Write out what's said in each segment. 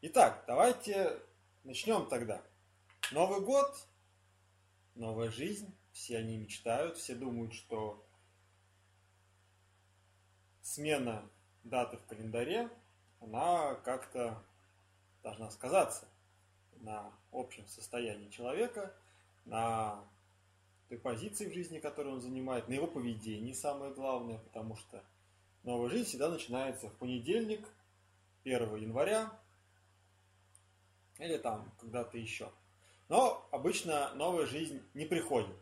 Итак, давайте начнем тогда. Новый год, новая жизнь, все они мечтают, все думают, что смена даты в календаре, она как-то должна сказаться на общем состоянии человека, на той позиции в жизни, которую он занимает, на его поведении самое главное, потому что новая жизнь всегда начинается в понедельник, 1 января, или там когда-то еще. Но обычно новая жизнь не приходит.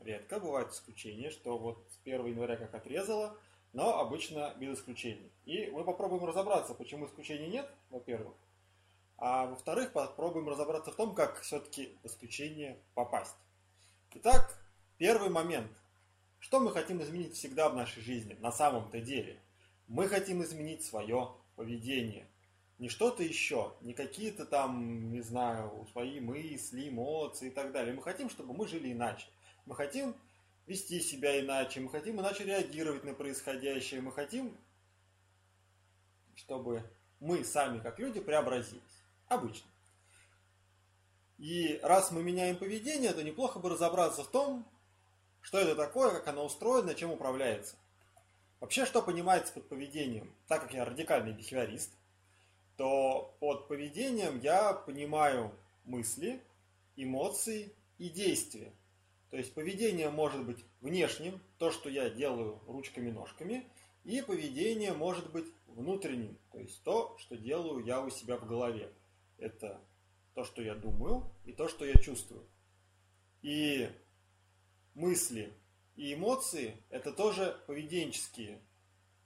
Редко бывает исключение, что вот с 1 января как отрезало, но обычно без исключений. И мы попробуем разобраться, почему исключений нет, во-первых. А во-вторых, попробуем разобраться в том, как все-таки в исключение попасть. Итак, первый момент. Что мы хотим изменить всегда в нашей жизни, на самом-то деле? Мы хотим изменить свое поведение – не что-то еще, не какие-то там, не знаю, свои мысли, эмоции и так далее. Мы хотим, чтобы мы жили иначе. Мы хотим вести себя иначе, мы хотим иначе реагировать на происходящее, мы хотим, чтобы мы сами как люди преобразились. Обычно. И раз мы меняем поведение, то неплохо бы разобраться в том, что это такое, как оно устроено, чем управляется. Вообще, что понимается под поведением? Так как я радикальный бихевиорист – то под поведением я понимаю мысли, эмоции и действия. То есть поведение может быть внешним, то, что я делаю ручками-ножками, и поведение может быть внутренним, то есть то, что делаю я у себя в голове. Это то, что я думаю, и то, что я чувствую. И мысли и эмоции – это тоже поведенческие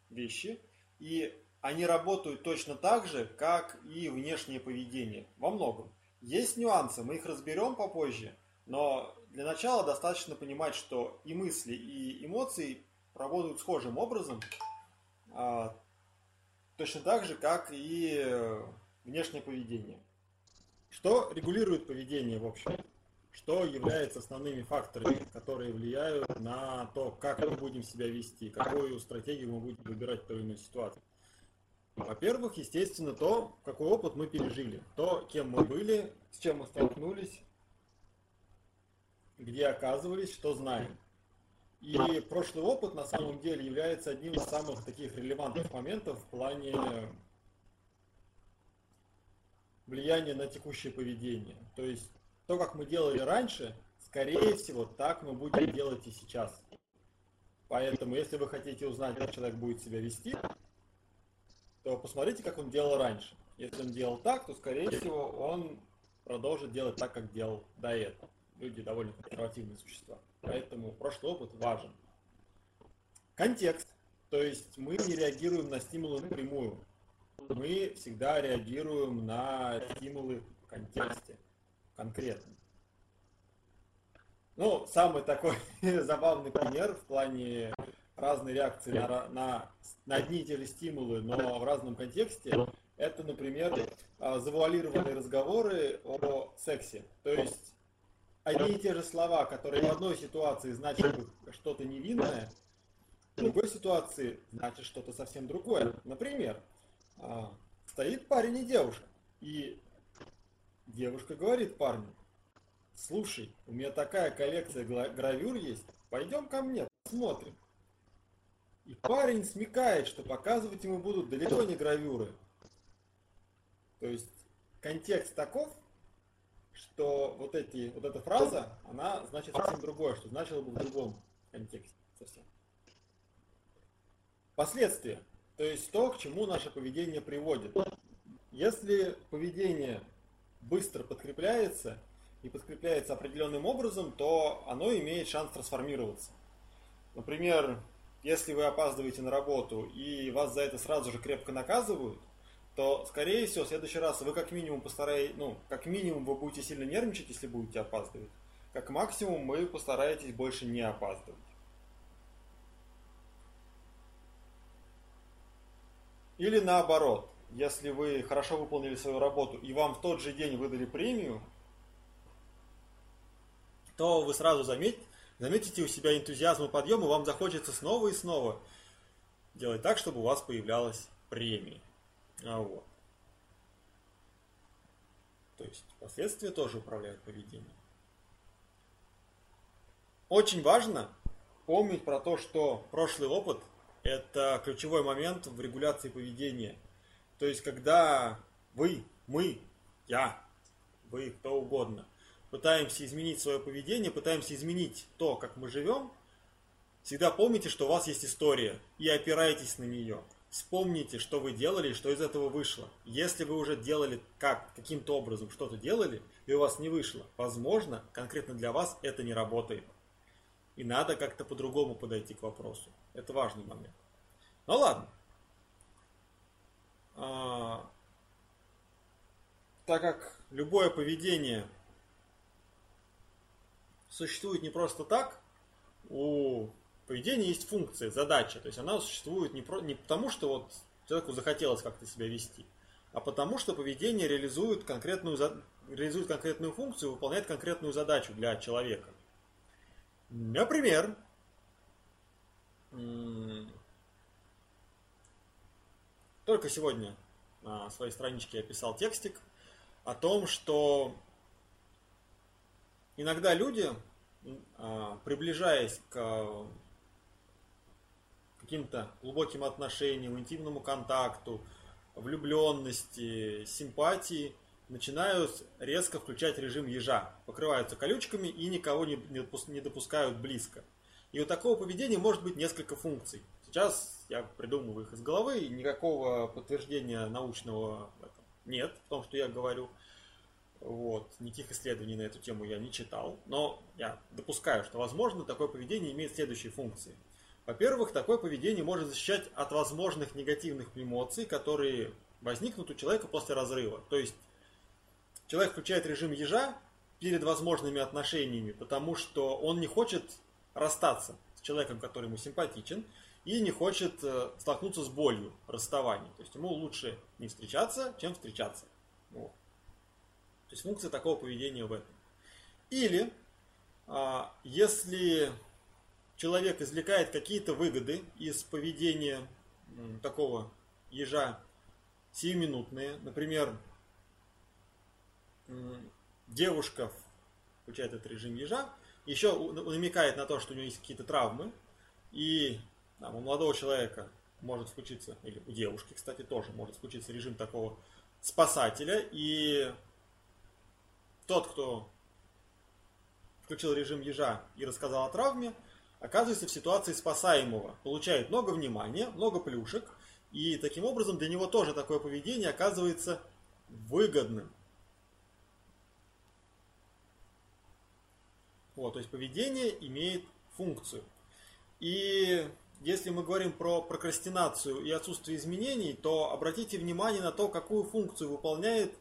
вещи, и они работают точно так же, как и внешнее поведение. Во многом. Есть нюансы, мы их разберем попозже, но для начала достаточно понимать, что и мысли, и эмоции работают схожим образом, а, точно так же, как и внешнее поведение. Что регулирует поведение в общем? Что является основными факторами, которые влияют на то, как мы будем себя вести, какую стратегию мы будем выбирать в той или иной ситуации? Во-первых, естественно, то, какой опыт мы пережили, то, кем мы были, с чем мы столкнулись, где оказывались, что знаем. И прошлый опыт на самом деле является одним из самых таких релевантных моментов в плане влияния на текущее поведение. То есть то, как мы делали раньше, скорее всего, так мы будем делать и сейчас. Поэтому, если вы хотите узнать, как человек будет себя вести, то посмотрите, как он делал раньше. Если он делал так, то, скорее всего, он продолжит делать так, как делал до этого. Люди довольно консервативные существа. Поэтому прошлый опыт важен. Контекст. То есть мы не реагируем на стимулы напрямую. Мы всегда реагируем на стимулы в контексте, конкретно. Ну, самый такой забавный пример в плане разные реакции на, на, на одни и те же стимулы, но в разном контексте, это, например, а, завуалированные разговоры о сексе. То есть одни и те же слова, которые в одной ситуации значат что-то невинное, в другой ситуации значит что-то совсем другое. Например, а, стоит парень и девушка, и девушка говорит парню, слушай, у меня такая коллекция гравюр есть, пойдем ко мне, посмотрим. И парень смекает, что показывать ему будут далеко не гравюры. То есть контекст таков, что вот, эти, вот эта фраза, она значит совсем другое, что значило бы в другом контексте совсем. Последствия. То есть то, к чему наше поведение приводит. Если поведение быстро подкрепляется и подкрепляется определенным образом, то оно имеет шанс трансформироваться. Например, если вы опаздываете на работу и вас за это сразу же крепко наказывают, то, скорее всего, в следующий раз вы как минимум постараетесь, ну, как минимум вы будете сильно нервничать, если будете опаздывать. Как максимум вы постараетесь больше не опаздывать. Или наоборот, если вы хорошо выполнили свою работу и вам в тот же день выдали премию, то вы сразу заметите, заметите у себя энтузиазм и подъем, и вам захочется снова и снова делать так, чтобы у вас появлялась премия. А вот. есть последствия тоже управляют поведением. Очень важно помнить про то, что прошлый опыт – это ключевой момент в регуляции поведения. То есть, когда вы, мы, я, вы, кто угодно, пытаемся изменить свое поведение, пытаемся изменить то, как мы живем, всегда помните, что у вас есть история и опирайтесь на нее. Вспомните, что вы делали и что из этого вышло. Если вы уже делали как, каким-то образом что-то делали, и у вас не вышло, возможно, конкретно для вас это не работает. И надо как-то по-другому подойти к вопросу. Это важный момент. Ну ладно. А, так как любое поведение существует не просто так, у поведения есть функция, задача. То есть она существует не, про, не потому, что вот человеку захотелось как-то себя вести, а потому что поведение реализует конкретную, реализует конкретную функцию, выполняет конкретную задачу для человека. Например, только сегодня на своей страничке я писал текстик о том, что иногда люди, а, приближаясь к каким-то глубоким отношениям, интимному контакту, влюбленности, симпатии, начинают резко включать режим ежа, покрываются колючками и никого не, не допускают близко. И у такого поведения может быть несколько функций. Сейчас я придумываю их из головы, и никакого подтверждения научного нет в том, что я говорю. Вот. Никаких исследований на эту тему я не читал, но я допускаю, что, возможно, такое поведение имеет следующие функции. Во-первых, такое поведение может защищать от возможных негативных эмоций, которые возникнут у человека после разрыва. То есть человек включает режим ежа перед возможными отношениями, потому что он не хочет расстаться с человеком, который ему симпатичен, и не хочет э, столкнуться с болью расставания. То есть ему лучше не встречаться, чем встречаться. Вот. То есть функция такого поведения в этом. Или а, если человек извлекает какие-то выгоды из поведения такого ежа сиюминутные, например, девушка включает этот режим ежа, еще намекает на то, что у нее есть какие-то травмы, и там, у молодого человека может включиться, или у девушки, кстати, тоже может включиться режим такого спасателя, и тот, кто включил режим ежа и рассказал о травме, оказывается в ситуации спасаемого, получает много внимания, много плюшек, и таким образом для него тоже такое поведение оказывается выгодным. Вот, то есть поведение имеет функцию. И если мы говорим про прокрастинацию и отсутствие изменений, то обратите внимание на то, какую функцию выполняет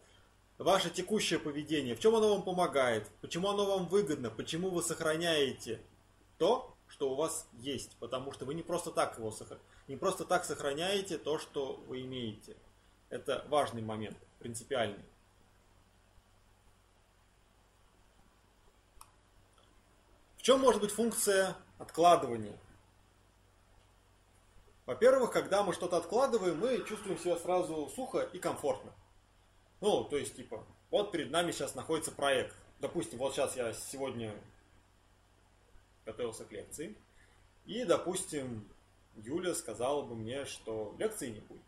ваше текущее поведение, в чем оно вам помогает, почему оно вам выгодно, почему вы сохраняете то, что у вас есть, потому что вы не просто так его не просто так сохраняете то, что вы имеете. Это важный момент, принципиальный. В чем может быть функция откладывания? Во-первых, когда мы что-то откладываем, мы чувствуем себя сразу сухо и комфортно. Ну, то есть, типа, вот перед нами сейчас находится проект. Допустим, вот сейчас я сегодня готовился к лекции. И, допустим, Юля сказала бы мне, что лекции не будет.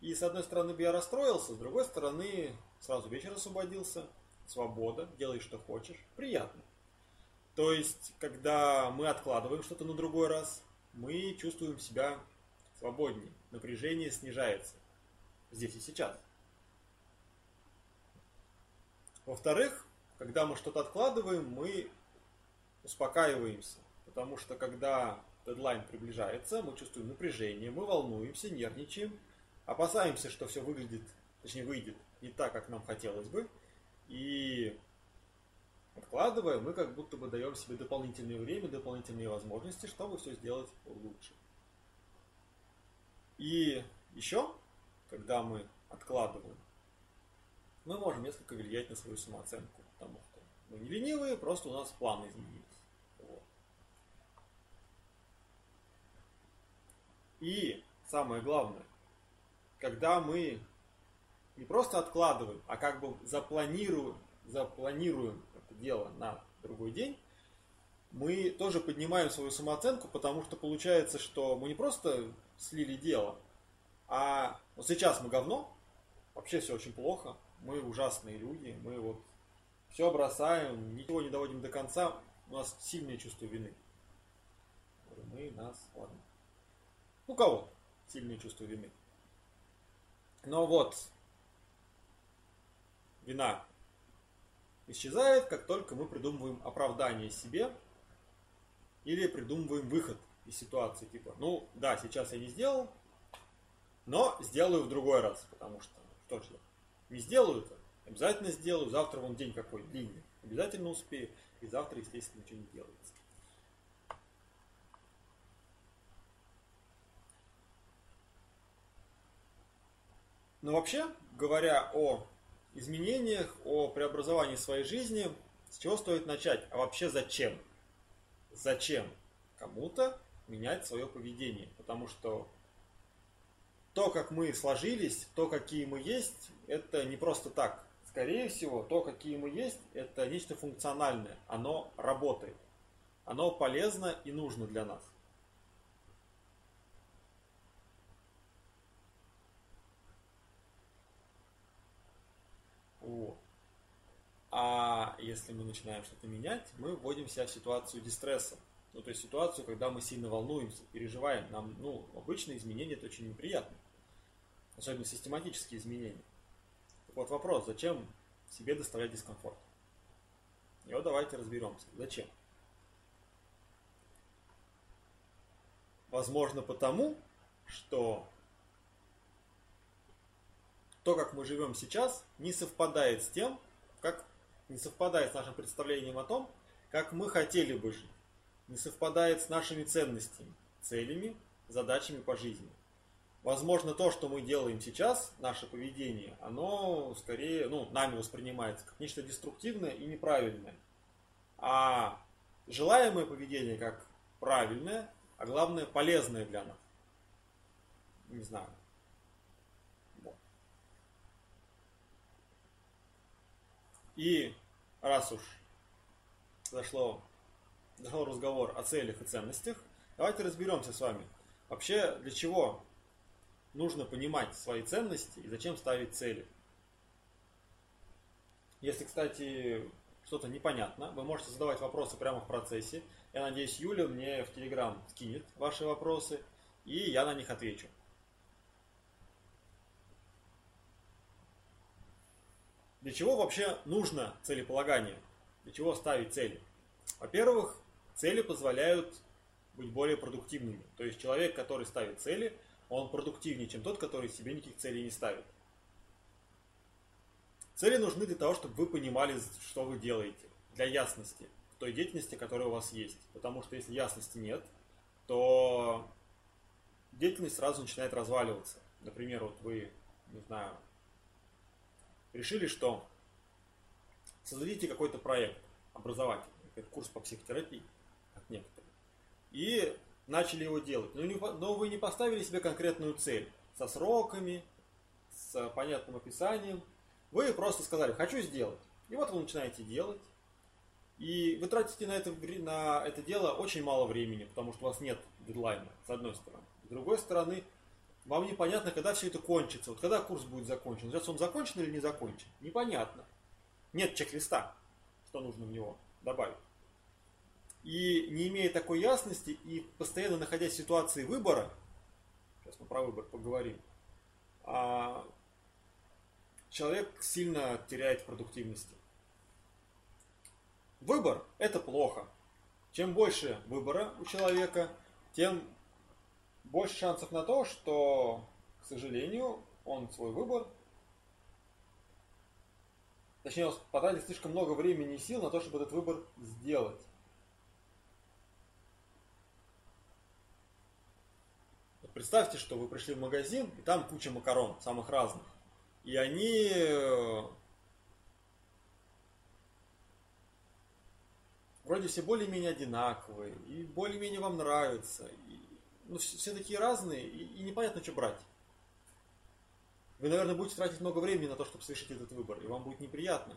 И с одной стороны бы я расстроился, с другой стороны сразу вечер освободился. Свобода, делай что хочешь. Приятно. То есть, когда мы откладываем что-то на другой раз, мы чувствуем себя свободнее, напряжение снижается здесь и сейчас. Во-вторых, когда мы что-то откладываем, мы успокаиваемся, потому что когда дедлайн приближается, мы чувствуем напряжение, мы волнуемся, нервничаем, опасаемся, что все выглядит, точнее выйдет не так, как нам хотелось бы, и откладывая, мы как будто бы даем себе дополнительное время, дополнительные возможности, чтобы все сделать лучше. И еще, когда мы откладываем, мы можем несколько влиять на свою самооценку, потому что мы не ленивые, просто у нас планы изменились. Вот. И самое главное, когда мы не просто откладываем, а как бы запланируем, запланируем это дело на другой день, мы тоже поднимаем свою самооценку, потому что получается, что мы не просто слили дело, а вот сейчас мы говно, вообще все очень плохо, мы ужасные люди, мы вот все бросаем, ничего не доводим до конца, у нас сильное чувство вины. Мы, нас, ладно. У кого сильное чувство вины? Но вот вина исчезает, как только мы придумываем оправдание себе или придумываем выход из ситуации. Типа, ну да, сейчас я не сделал, но сделаю в другой раз, потому что, что ж я, не сделаю это, обязательно сделаю, завтра вон день какой длинный, обязательно успею, и завтра, естественно, ничего не делается. Но вообще, говоря о изменениях, о преобразовании своей жизни, с чего стоит начать? А вообще зачем? Зачем кому-то менять свое поведение? Потому что то, как мы сложились, то, какие мы есть, это не просто так. Скорее всего, то, какие мы есть, это нечто функциональное. Оно работает. Оно полезно и нужно для нас. Вот. А если мы начинаем что-то менять, мы вводим себя в ситуацию дистресса. Ну, то есть ситуацию, когда мы сильно волнуемся, переживаем. Нам, ну, обычно изменения это очень неприятно особенно систематические изменения. Так вот вопрос, зачем себе доставлять дискомфорт? И вот давайте разберемся. Зачем? Возможно потому, что то, как мы живем сейчас, не совпадает с тем, как не совпадает с нашим представлением о том, как мы хотели бы жить. Не совпадает с нашими ценностями, целями, задачами по жизни возможно, то, что мы делаем сейчас, наше поведение, оно скорее, ну, нами воспринимается как нечто деструктивное и неправильное. А желаемое поведение как правильное, а главное полезное для нас. Не знаю. И раз уж зашло, зашел разговор о целях и ценностях, давайте разберемся с вами. Вообще, для чего нужно понимать свои ценности и зачем ставить цели. Если, кстати, что-то непонятно, вы можете задавать вопросы прямо в процессе. Я надеюсь, Юля мне в Телеграм скинет ваши вопросы, и я на них отвечу. Для чего вообще нужно целеполагание? Для чего ставить цели? Во-первых, цели позволяют быть более продуктивными. То есть человек, который ставит цели, он продуктивнее, чем тот, который себе никаких целей не ставит. Цели нужны для того, чтобы вы понимали, что вы делаете, для ясности той деятельности, которая у вас есть. Потому что если ясности нет, то деятельность сразу начинает разваливаться. Например, вот вы, не знаю, решили, что создадите какой-то проект образовательный, курс по психотерапии. И начали его делать. Но, не, но вы не поставили себе конкретную цель со сроками, с понятным описанием. Вы просто сказали, хочу сделать. И вот вы начинаете делать. И вы тратите на это, на это дело очень мало времени, потому что у вас нет дедлайна, с одной стороны. С другой стороны, вам непонятно, когда все это кончится. Вот когда курс будет закончен. Сейчас он закончен или не закончен? Непонятно. Нет чек-листа, что нужно в него добавить. И не имея такой ясности и постоянно находясь в ситуации выбора, сейчас мы про выбор поговорим, а, человек сильно теряет продуктивности. Выбор – это плохо. Чем больше выбора у человека, тем больше шансов на то, что, к сожалению, он свой выбор, точнее, потратит слишком много времени и сил на то, чтобы этот выбор сделать. Представьте, что вы пришли в магазин, и там куча макарон, самых разных. И они э, вроде все более-менее одинаковые, и более-менее вам нравятся. И, ну, все, все такие разные, и, и непонятно, что брать. Вы, наверное, будете тратить много времени на то, чтобы совершить этот выбор, и вам будет неприятно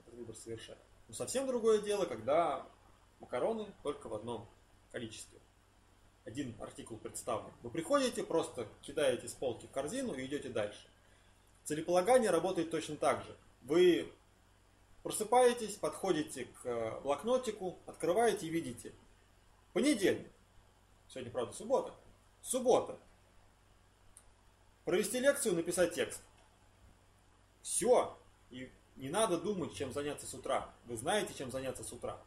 этот выбор совершать. Но совсем другое дело, когда макароны только в одном количестве. Один артикул представлен. Вы приходите, просто кидаете с полки в корзину и идете дальше. Целеполагание работает точно так же. Вы просыпаетесь, подходите к э, блокнотику, открываете и видите. Понедельник. Сегодня, правда, суббота. Суббота. Провести лекцию, написать текст. Все. И не надо думать, чем заняться с утра. Вы знаете, чем заняться с утра.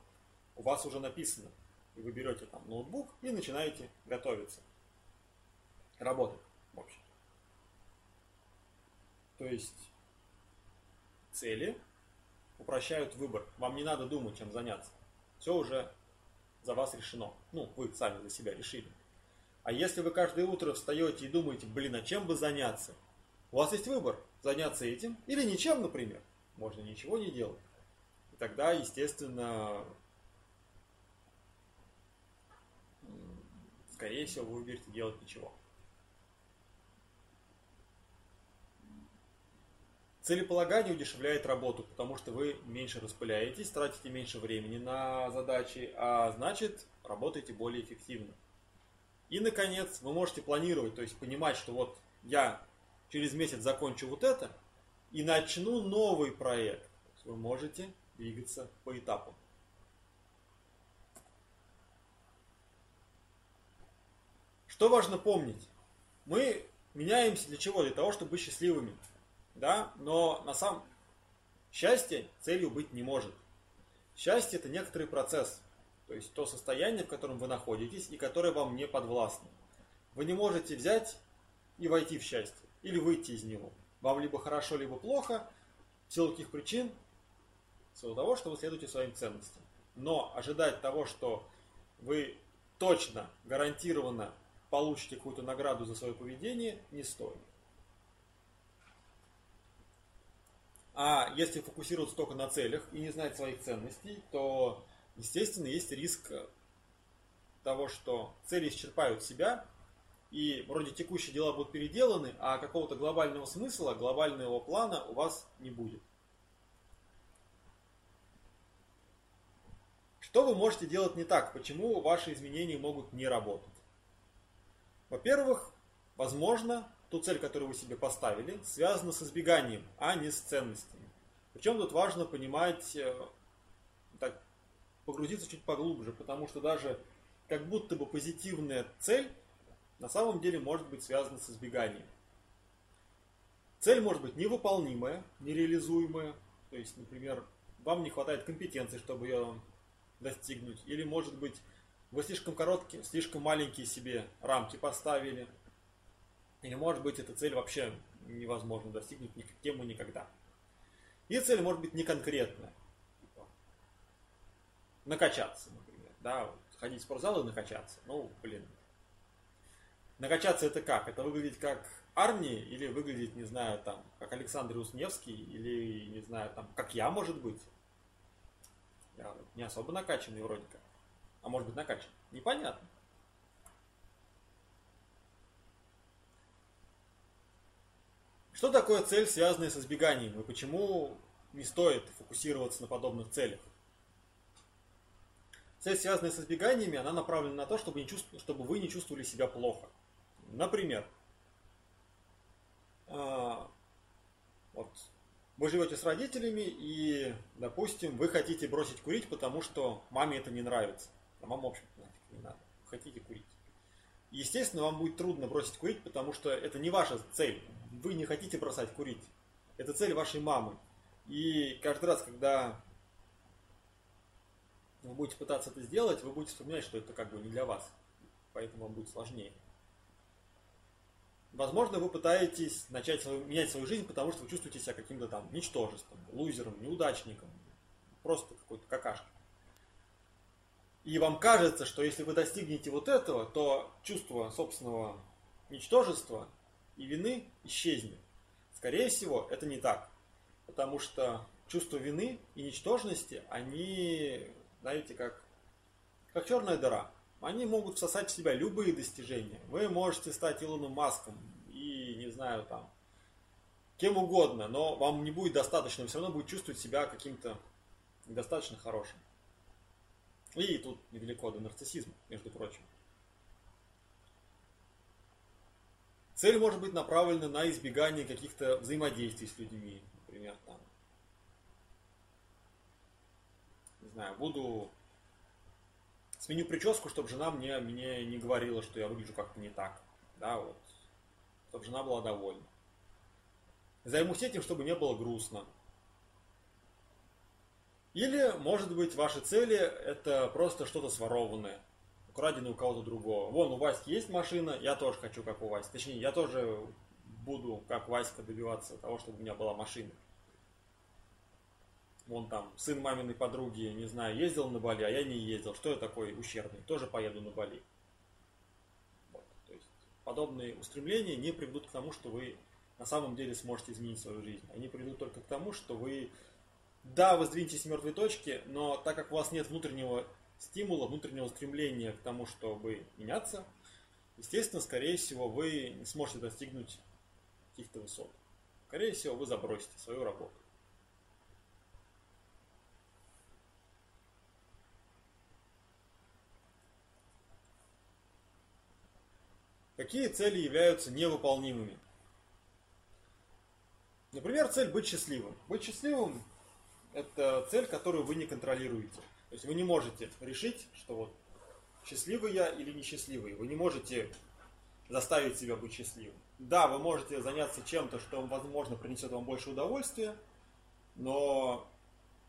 У вас уже написано. И вы берете там ноутбук и начинаете готовиться. Работать, в общем. То есть цели упрощают выбор. Вам не надо думать, чем заняться. Все уже за вас решено. Ну, вы сами за себя решили. А если вы каждое утро встаете и думаете, блин, а чем бы заняться? У вас есть выбор, заняться этим или ничем, например. Можно ничего не делать. И тогда, естественно, скорее всего, вы выберете делать ничего. Целеполагание удешевляет работу, потому что вы меньше распыляетесь, тратите меньше времени на задачи, а значит работаете более эффективно. И, наконец, вы можете планировать, то есть понимать, что вот я через месяц закончу вот это и начну новый проект. Вы можете двигаться по этапам. Что важно помнить? Мы меняемся для чего? Для того, чтобы быть счастливыми. Да? Но на самом счастье целью быть не может. Счастье это некоторый процесс. То есть то состояние, в котором вы находитесь и которое вам не подвластно. Вы не можете взять и войти в счастье или выйти из него. Вам либо хорошо, либо плохо, в силу каких причин? В силу того, что вы следуете своим ценностям. Но ожидать того, что вы точно, гарантированно получите какую-то награду за свое поведение, не стоит. А если фокусироваться только на целях и не знать своих ценностей, то естественно, есть риск того, что цели исчерпают себя, и вроде текущие дела будут переделаны, а какого-то глобального смысла, глобального плана у вас не будет. Что вы можете делать не так? Почему ваши изменения могут не работать? Во-первых, возможно, ту цель, которую вы себе поставили, связана с избеганием, а не с ценностями. Причем тут важно понимать э, так, погрузиться чуть поглубже, потому что даже как будто бы позитивная цель на самом деле может быть связана с избеганием. Цель может быть невыполнимая, нереализуемая, то есть, например, вам не хватает компетенции, чтобы ее достигнуть, или может быть вы слишком короткие, слишком маленькие себе рамки поставили, или может быть эта цель вообще невозможно достигнуть никем и никогда. И цель может быть неконкретная накачаться, например, да, ходить в спортзал и накачаться. Ну, блин. Накачаться это как? Это выглядеть как армии или выглядеть, не знаю, там, как Александр Усневский или, не знаю, там, как я, может быть. Я не особо накачанный вроде как. А может быть накачан. Непонятно. Что такое цель, связанная с избеганием, и почему не стоит фокусироваться на подобных целях? Цель, связанная с избеганиями, она направлена на то, чтобы, не чувств... чтобы вы не чувствовали себя плохо. Например, а, вот, вы живете с родителями и, допустим, вы хотите бросить курить, потому что маме это не нравится. А мама, в общем не надо. Хотите курить. Естественно, вам будет трудно бросить курить, потому что это не ваша цель. Вы не хотите бросать курить. Это цель вашей мамы. И каждый раз, когда вы будете пытаться это сделать, вы будете вспоминать, что это как бы не для вас. Поэтому вам будет сложнее. Возможно, вы пытаетесь начать свою, менять свою жизнь, потому что вы чувствуете себя каким-то там ничтожеством, лузером, неудачником, просто какой-то какашкой. И вам кажется, что если вы достигнете вот этого, то чувство собственного ничтожества и вины исчезнет. Скорее всего, это не так. Потому что чувство вины и ничтожности, они знаете, как, как черная дыра. Они могут всосать в себя любые достижения. Вы можете стать Илоном Маском и, не знаю, там, кем угодно, но вам не будет достаточно, вы все равно будете чувствовать себя каким-то недостаточно хорошим. И тут недалеко до нарциссизма, между прочим. Цель может быть направлена на избегание каких-то взаимодействий с людьми, например, там, не знаю, буду сменю прическу, чтобы жена мне, мне не говорила, что я выгляжу как-то не так, да, вот, чтобы жена была довольна. Займусь этим, чтобы не было грустно. Или, может быть, ваши цели это просто что-то сворованное украденный у кого-то другого. Вон, у Васьки есть машина, я тоже хочу, как у Васьки. Точнее, я тоже буду, как Васька, добиваться того, чтобы у меня была машина. Вон там, сын маминой подруги, не знаю, ездил на Бали, а я не ездил. Что я такой ущербный? Тоже поеду на Бали. Вот. То есть, подобные устремления не приведут к тому, что вы на самом деле сможете изменить свою жизнь. Они приведут только к тому, что вы, да, вы сдвинетесь с мертвой точки, но так как у вас нет внутреннего стимула, внутреннего стремления к тому, чтобы меняться, естественно, скорее всего, вы не сможете достигнуть каких-то высот. Скорее всего, вы забросите свою работу. Какие цели являются невыполнимыми? Например, цель быть счастливым. Быть счастливым – это цель, которую вы не контролируете. То есть вы не можете решить, что вот счастливый я или несчастливый. Вы не можете заставить себя быть счастливым. Да, вы можете заняться чем-то, что, возможно, принесет вам больше удовольствия, но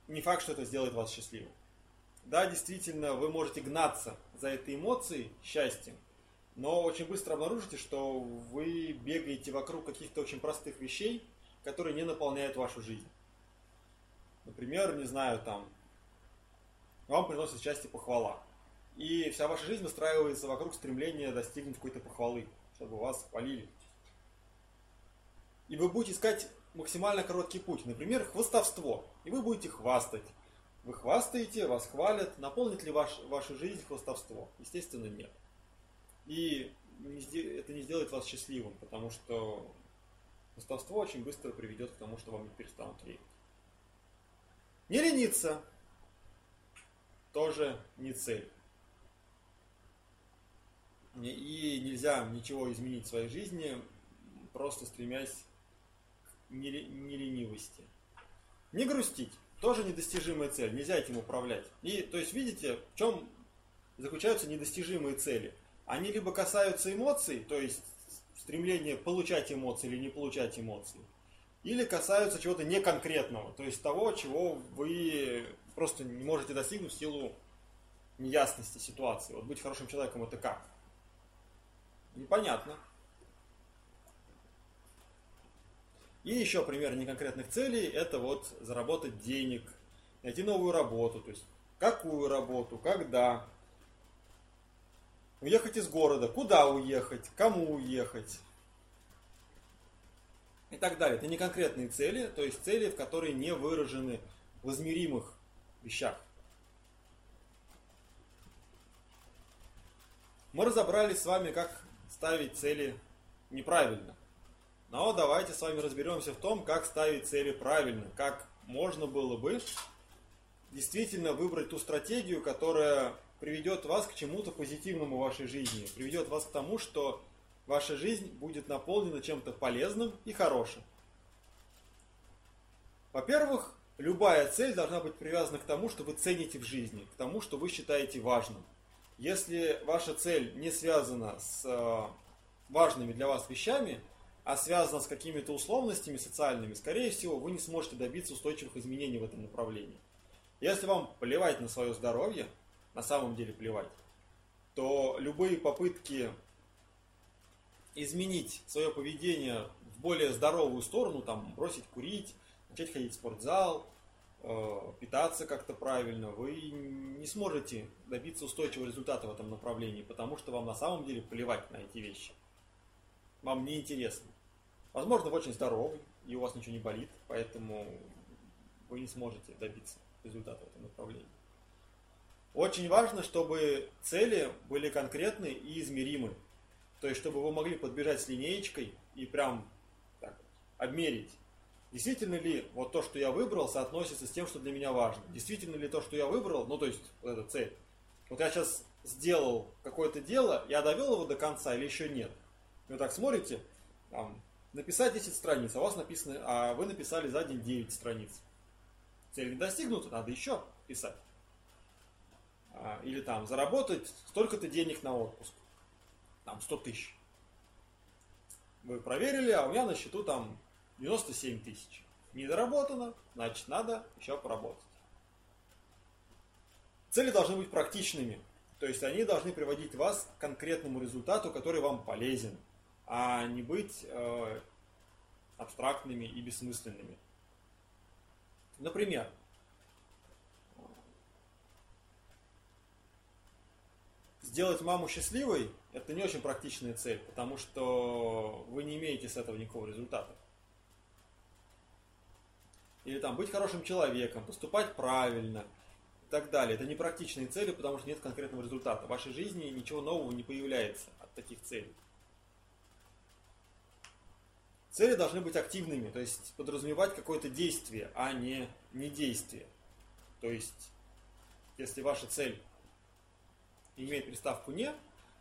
не факт, что это сделает вас счастливым. Да, действительно, вы можете гнаться за этой эмоцией, счастьем, но очень быстро обнаружите, что вы бегаете вокруг каких-то очень простых вещей, которые не наполняют вашу жизнь. Например, не знаю, там, вам приносит счастье похвала. И вся ваша жизнь выстраивается вокруг стремления достигнуть какой-то похвалы, чтобы вас хвалили. И вы будете искать максимально короткий путь, например, хвостовство. И вы будете хвастать. Вы хвастаете, вас хвалят. Наполнит ли ваш, вашу жизнь хвостовство? Естественно, нет. И это не сделает вас счастливым, потому что хвостовство очень быстро приведет к тому, что вам не перестанут верить. Не лениться, тоже не цель. И нельзя ничего изменить в своей жизни, просто стремясь к неленивости. Не грустить. Тоже недостижимая цель. Нельзя этим управлять. И, то есть, видите, в чем заключаются недостижимые цели? Они либо касаются эмоций, то есть стремления получать эмоции или не получать эмоции, или касаются чего-то неконкретного, то есть того, чего вы просто не можете достигнуть в силу неясности ситуации. Вот быть хорошим человеком это как? Непонятно. И еще пример неконкретных целей – это вот заработать денег, найти новую работу, то есть какую работу, когда, уехать из города, куда уехать, кому уехать и так далее. Это не конкретные цели, то есть цели, в которые не выражены в измеримых вещах. Мы разобрались с вами, как ставить цели неправильно. Но давайте с вами разберемся в том, как ставить цели правильно, как можно было бы действительно выбрать ту стратегию, которая приведет вас к чему-то позитивному в вашей жизни, приведет вас к тому, что ваша жизнь будет наполнена чем-то полезным и хорошим. Во-первых, любая цель должна быть привязана к тому, что вы цените в жизни, к тому, что вы считаете важным. Если ваша цель не связана с э, важными для вас вещами, а связана с какими-то условностями социальными, скорее всего, вы не сможете добиться устойчивых изменений в этом направлении. Если вам плевать на свое здоровье, на самом деле плевать, то любые попытки изменить свое поведение в более здоровую сторону, там, бросить курить, начать ходить в спортзал, э, питаться как-то правильно, вы не сможете добиться устойчивого результата в этом направлении, потому что вам на самом деле плевать на эти вещи. Вам не интересно. Возможно, вы очень здоровый, и у вас ничего не болит, поэтому вы не сможете добиться результата в этом направлении. Очень важно, чтобы цели были конкретны и измеримы. То есть, чтобы вы могли подбежать с линеечкой и прям так, обмерить, действительно ли вот то, что я выбрал, соотносится с тем, что для меня важно. Действительно ли то, что я выбрал, ну то есть вот эта цель. Вот я сейчас сделал какое-то дело, я довел его до конца или еще нет. Вы так смотрите, там, написать 10 страниц, а у вас написано, а вы написали за день 9 страниц. Цель не достигнута, надо еще писать. А, или там заработать столько-то денег на отпуск. Там 100 тысяч. Вы проверили, а у меня на счету там 97 тысяч. Не доработано, значит надо еще поработать. Цели должны быть практичными, то есть они должны приводить вас к конкретному результату, который вам полезен, а не быть э, абстрактными и бессмысленными. Например, сделать маму счастливой – это не очень практичная цель, потому что вы не имеете с этого никакого результата. Или там быть хорошим человеком, поступать правильно и так далее. Это не практичные цели, потому что нет конкретного результата. В вашей жизни ничего нового не появляется от таких целей. Цели должны быть активными, то есть подразумевать какое-то действие, а не не действие. То есть, если ваша цель имеет приставку «не»,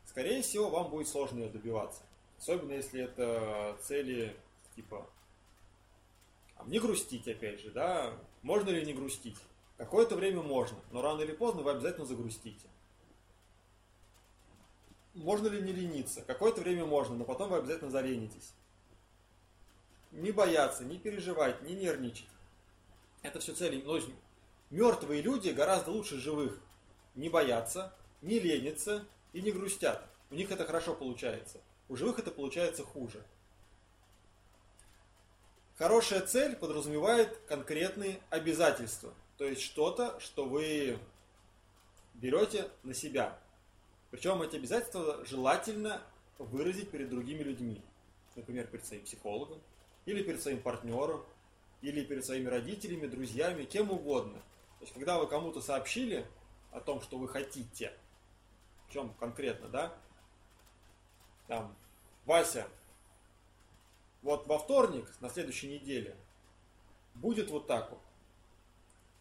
скорее всего, вам будет сложно ее добиваться. Особенно, если это цели типа а не грустить, опять же, да, можно ли не грустить? Какое-то время можно, но рано или поздно вы обязательно загрустите. Можно ли не лениться? Какое-то время можно, но потом вы обязательно заленитесь не бояться, не переживать, не нервничать. Это все цели. Ну, мертвые люди гораздо лучше живых. Не боятся, не ленятся и не грустят. У них это хорошо получается. У живых это получается хуже. Хорошая цель подразумевает конкретные обязательства. То есть что-то, что вы берете на себя. Причем эти обязательства желательно выразить перед другими людьми. Например, перед своим психологом, или перед своим партнером, или перед своими родителями, друзьями, кем угодно. То есть, когда вы кому-то сообщили о том, что вы хотите, чем конкретно, да, там, Вася, вот во вторник, на следующей неделе, будет вот так вот.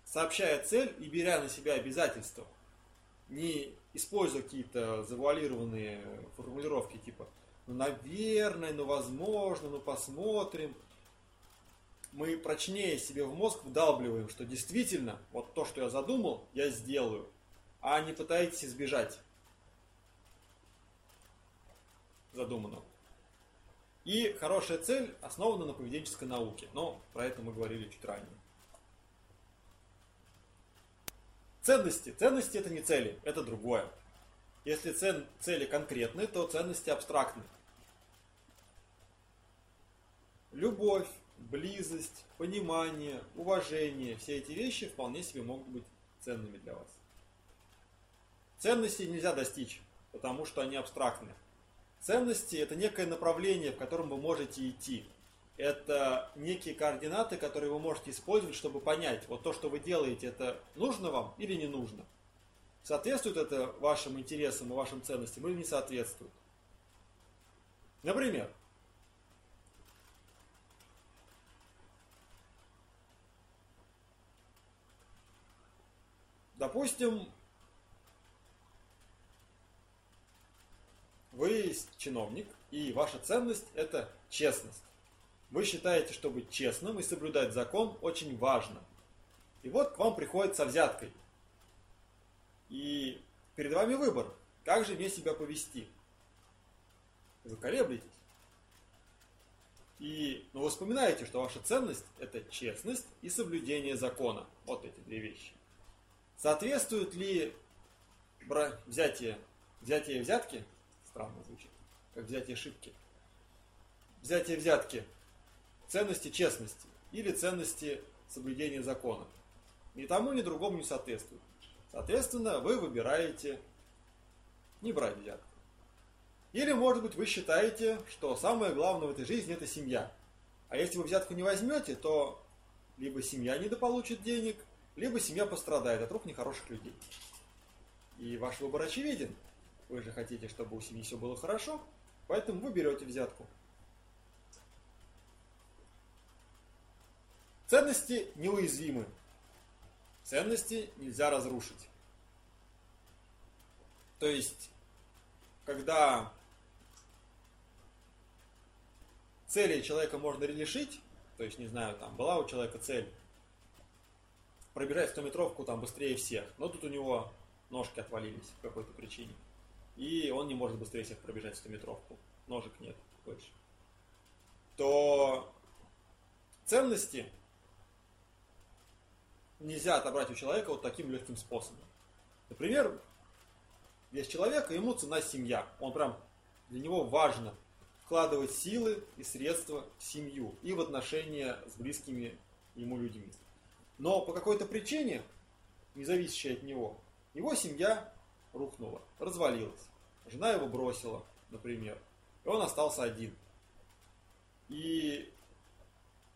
Сообщая цель и беря на себя обязательства, не используя какие-то завуалированные формулировки типа ну, наверное, ну, возможно, ну, посмотрим. Мы прочнее себе в мозг вдалбливаем, что действительно, вот то, что я задумал, я сделаю, а не пытаетесь избежать задуманного. И хорошая цель основана на поведенческой науке, но про это мы говорили чуть ранее. Ценности. Ценности это не цели, это другое. Если цели конкретные, то ценности абстрактны. Любовь, близость, понимание, уважение, все эти вещи вполне себе могут быть ценными для вас. Ценности нельзя достичь, потому что они абстрактны. Ценности – это некое направление, в котором вы можете идти. Это некие координаты, которые вы можете использовать, чтобы понять, вот то, что вы делаете, это нужно вам или не нужно. Соответствует это вашим интересам и вашим ценностям или не соответствует? Например, допустим, вы чиновник, и ваша ценность – это честность. Вы считаете, что быть честным и соблюдать закон очень важно. И вот к вам приходит со взяткой – и перед вами выбор, как же мне себя повести. Вы колеблетесь. И ну, вы вспоминаете, что ваша ценность – это честность и соблюдение закона. Вот эти две вещи. Соответствует ли взятие, взятие взятки, странно звучит, как взятие ошибки, взятие взятки ценности честности или ценности соблюдения закона. Ни тому, ни другому не соответствует. Соответственно, вы выбираете не брать взятку. Или, может быть, вы считаете, что самое главное в этой жизни – это семья. А если вы взятку не возьмете, то либо семья недополучит денег, либо семья пострадает от рук нехороших людей. И ваш выбор очевиден. Вы же хотите, чтобы у семьи все было хорошо, поэтому вы берете взятку. Ценности неуязвимы. Ценности нельзя разрушить. То есть, когда цели человека можно решить, то есть, не знаю, там была у человека цель пробежать 100 метровку там быстрее всех, но тут у него ножки отвалились по какой-то причине. И он не может быстрее всех пробежать 100 метровку. Ножек нет больше. То ценности нельзя отобрать у человека вот таким легким способом. Например, есть человек, ему цена семья. Он прям, для него важно вкладывать силы и средства в семью и в отношения с близкими ему людьми. Но по какой-то причине, не зависящей от него, его семья рухнула, развалилась. Жена его бросила, например, и он остался один. И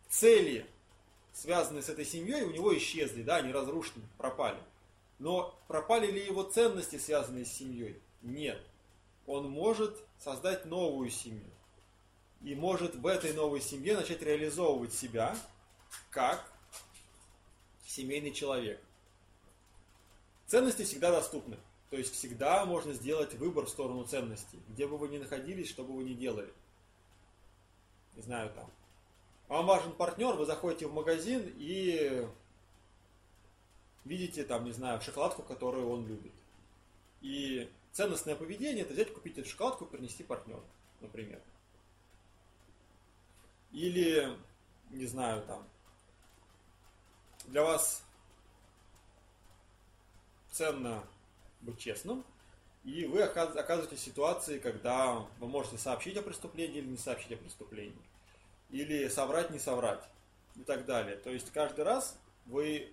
цели, связанные с этой семьей, у него исчезли, да, они разрушены, пропали. Но пропали ли его ценности, связанные с семьей? Нет. Он может создать новую семью. И может в этой новой семье начать реализовывать себя как семейный человек. Ценности всегда доступны. То есть всегда можно сделать выбор в сторону ценностей. Где бы вы ни находились, что бы вы ни делали. Не знаю, там. Вам важен партнер, вы заходите в магазин и видите там, не знаю, шоколадку, которую он любит. И ценностное поведение это взять, купить эту шоколадку и принести партнеру, например. Или, не знаю, там, для вас ценно быть честным, и вы оказываетесь в ситуации, когда вы можете сообщить о преступлении или не сообщить о преступлении, или соврать, не соврать, и так далее. То есть каждый раз вы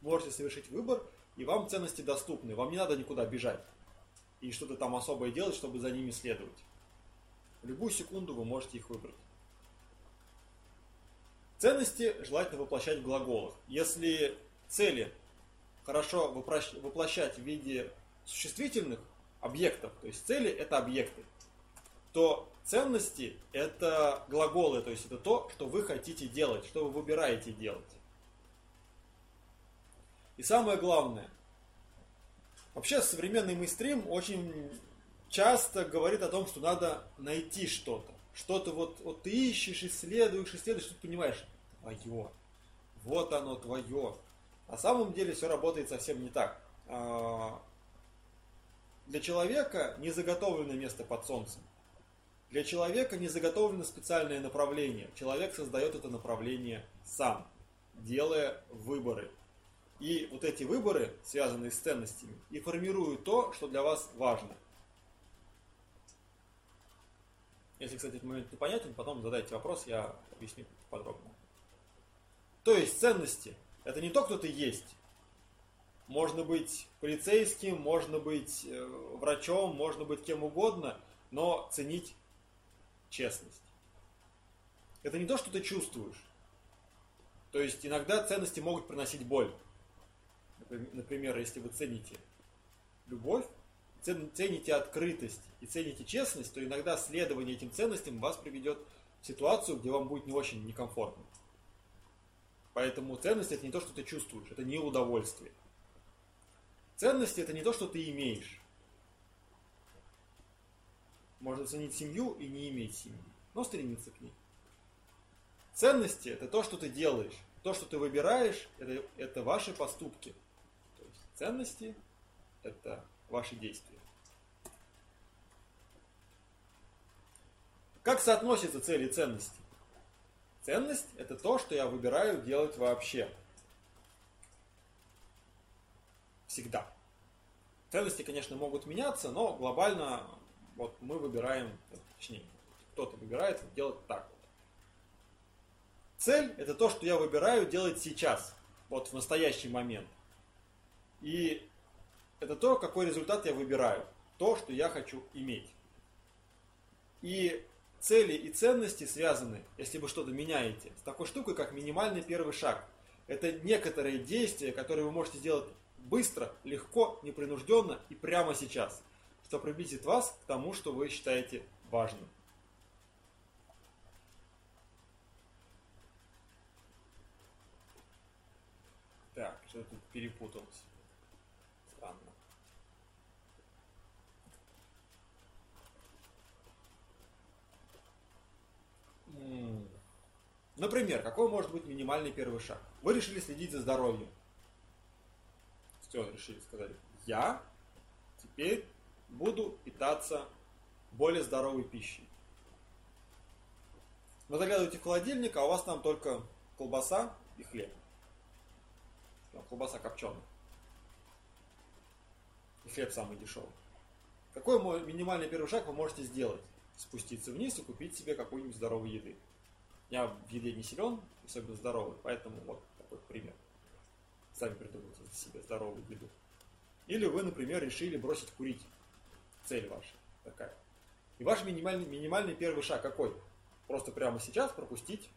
можете совершить выбор, и вам ценности доступны, вам не надо никуда бежать и что-то там особое делать, чтобы за ними следовать. В любую секунду вы можете их выбрать. Ценности желательно воплощать в глаголах. Если цели хорошо воплощать в виде существительных объектов, то есть цели это объекты, то ценности это глаголы, то есть это то, что вы хотите делать, что вы выбираете делать. И самое главное, вообще современный мейстрим очень часто говорит о том, что надо найти что-то что-то вот, вот ты ищешь, исследуешь, исследуешь, ты понимаешь, твое, вот оно твое. На самом деле все работает совсем не так. Для человека не заготовлено место под солнцем. Для человека не заготовлено специальное направление. Человек создает это направление сам, делая выборы. И вот эти выборы, связанные с ценностями, и формируют то, что для вас важно – Если, кстати, этот момент непонятен, потом задайте вопрос, я объясню подробно. То есть ценности – это не то, кто ты есть. Можно быть полицейским, можно быть э, врачом, можно быть кем угодно, но ценить честность. Это не то, что ты чувствуешь. То есть иногда ценности могут приносить боль. Например, если вы цените любовь, цените открытость и цените честность, то иногда следование этим ценностям вас приведет в ситуацию, где вам будет не очень некомфортно. Поэтому ценность это не то, что ты чувствуешь, это не удовольствие. Ценности это не то, что ты имеешь. Можно ценить семью и не иметь семьи, но стремиться к ней. Ценности это то, что ты делаешь. То, что ты выбираешь, это, это ваши поступки. То есть ценности это ваши действия. Как соотносятся цели и ценности? Ценность – это то, что я выбираю делать вообще. Всегда. Ценности, конечно, могут меняться, но глобально вот мы выбираем, точнее, кто-то выбирает делать так вот. Цель – это то, что я выбираю делать сейчас, вот в настоящий момент. И это то, какой результат я выбираю, то, что я хочу иметь. И цели и ценности связаны, если вы что-то меняете, с такой штукой, как минимальный первый шаг. Это некоторые действия, которые вы можете сделать быстро, легко, непринужденно и прямо сейчас, что приблизит вас к тому, что вы считаете важным. Что тут перепуталось. Странно. Например, какой может быть минимальный первый шаг? Вы решили следить за здоровьем. Все, решили, сказать. Я теперь буду питаться более здоровой пищей. Вы заглядываете в холодильник, а у вас там только колбаса и хлеб. Там колбаса копченая. И хлеб самый дешевый. Какой минимальный первый шаг вы можете сделать? Спуститься вниз и купить себе какую-нибудь здоровую еды. Я в еде не силен, особенно здоровый, поэтому вот такой пример. Сами придумайте себе здоровую еду. Или вы, например, решили бросить курить. Цель ваша такая. И ваш минимальный, минимальный первый шаг какой? Просто прямо сейчас пропустить,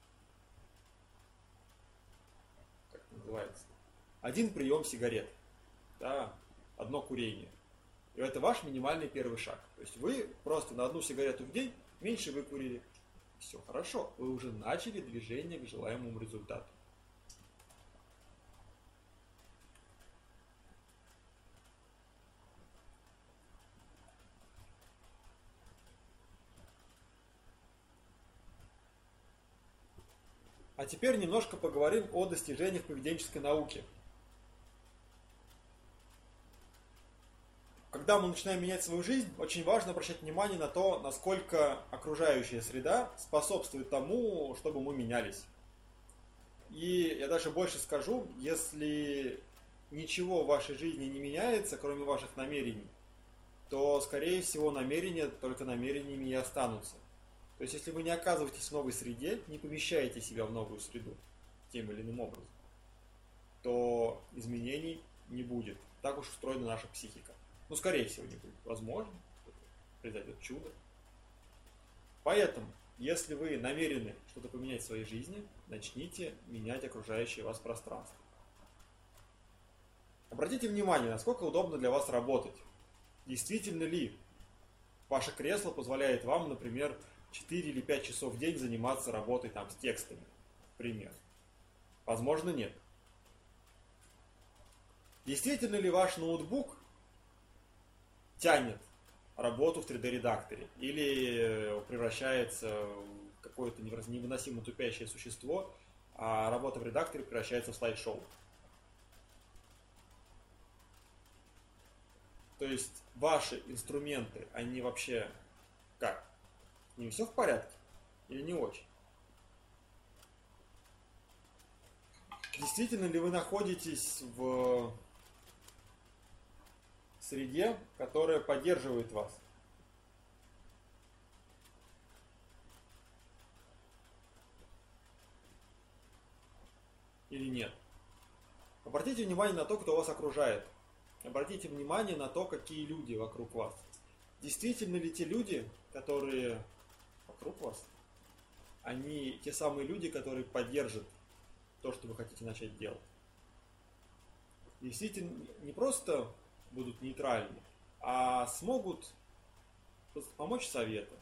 как это называется, один прием сигарет. Да, одно курение. И это ваш минимальный первый шаг. То есть вы просто на одну сигарету в день меньше выкурили, все хорошо, вы уже начали движение к желаемому результату. А теперь немножко поговорим о достижениях поведенческой науки. когда мы начинаем менять свою жизнь, очень важно обращать внимание на то, насколько окружающая среда способствует тому, чтобы мы менялись. И я даже больше скажу, если ничего в вашей жизни не меняется, кроме ваших намерений, то, скорее всего, намерения только намерениями и останутся. То есть, если вы не оказываетесь в новой среде, не помещаете себя в новую среду тем или иным образом, то изменений не будет. Так уж устроена наша психика. Ну, скорее всего, не будет. Возможно, произойдет чудо. Поэтому, если вы намерены что-то поменять в своей жизни, начните менять окружающее вас пространство. Обратите внимание, насколько удобно для вас работать. Действительно ли ваше кресло позволяет вам, например, 4 или 5 часов в день заниматься работой там с текстами, например. Возможно, нет. Действительно ли ваш ноутбук тянет работу в 3D-редакторе или превращается в какое-то невыносимо тупящее существо, а работа в редакторе превращается в слайд-шоу. То есть ваши инструменты, они вообще? Не все в порядке? Или не очень? Действительно ли вы находитесь в среде, которая поддерживает вас. Или нет. Обратите внимание на то, кто вас окружает. Обратите внимание на то, какие люди вокруг вас. Действительно ли те люди, которые вас, они те самые люди, которые поддержат то, что вы хотите начать делать. Действительно, не просто будут нейтральны, а смогут помочь советом,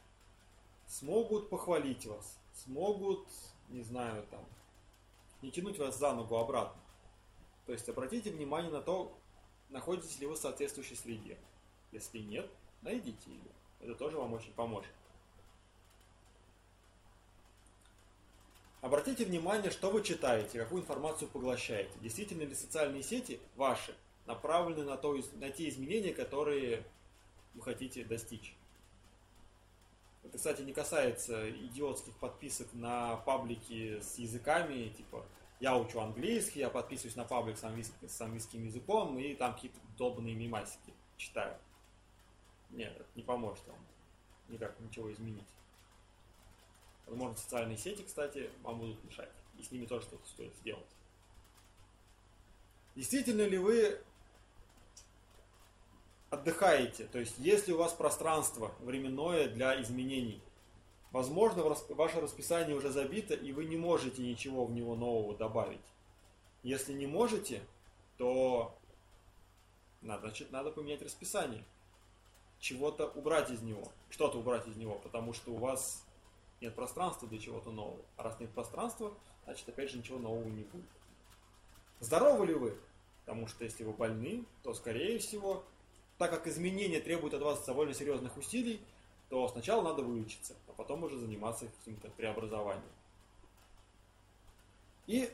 смогут похвалить вас, смогут, не знаю, там, не тянуть вас за ногу обратно. То есть обратите внимание на то, находитесь ли вы в соответствующей среде. Если нет, найдите ее. Это тоже вам очень поможет. Обратите внимание, что вы читаете, какую информацию поглощаете. Действительно ли социальные сети ваши направлены на, то, на те изменения, которые вы хотите достичь. Это, кстати, не касается идиотских подписок на паблики с языками, типа я учу английский, я подписываюсь на паблик с английским, с английским языком и там какие-то долбанные мимасики читаю. Нет, это не поможет вам никак ничего изменить. Возможно, социальные сети, кстати, вам будут мешать. И с ними тоже что-то стоит сделать. Действительно ли вы отдыхаете, то есть если у вас пространство временное для изменений, возможно, ваше расписание уже забито, и вы не можете ничего в него нового добавить. Если не можете, то надо, значит, надо поменять расписание. Чего-то убрать из него, что-то убрать из него, потому что у вас нет пространства для чего-то нового. А раз нет пространства, значит, опять же, ничего нового не будет. Здоровы ли вы? Потому что если вы больны, то, скорее всего, так как изменения требуют от вас довольно серьезных усилий, то сначала надо вылечиться, а потом уже заниматься каким-то преобразованием. И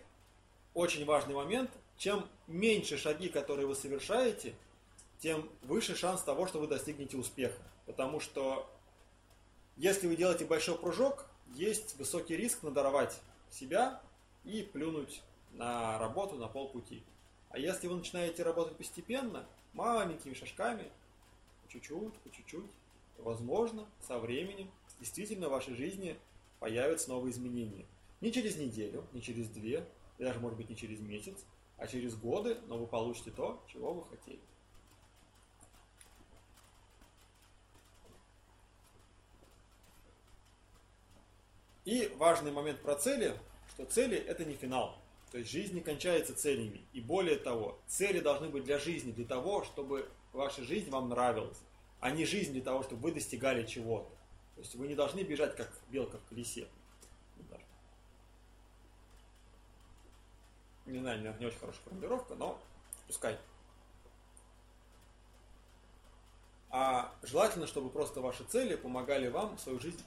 очень важный момент, чем меньше шаги, которые вы совершаете, тем выше шанс того, что вы достигнете успеха. Потому что если вы делаете большой прыжок, есть высокий риск надорвать себя и плюнуть на работу на полпути. А если вы начинаете работать постепенно, маленькими шажками, чуть-чуть, по чуть-чуть, возможно, со временем действительно в вашей жизни появятся новые изменения. Не через неделю, не через две, даже, может быть, не через месяц, а через годы, но вы получите то, чего вы хотели. И важный момент про цели, что цели это не финал. То есть жизнь не кончается целями. И более того, цели должны быть для жизни, для того, чтобы ваша жизнь вам нравилась, а не жизнь для того, чтобы вы достигали чего-то. То есть вы не должны бежать как белка в колесе. Не знаю, не очень хорошая формулировка, но пускай. А желательно, чтобы просто ваши цели помогали вам свою жизнь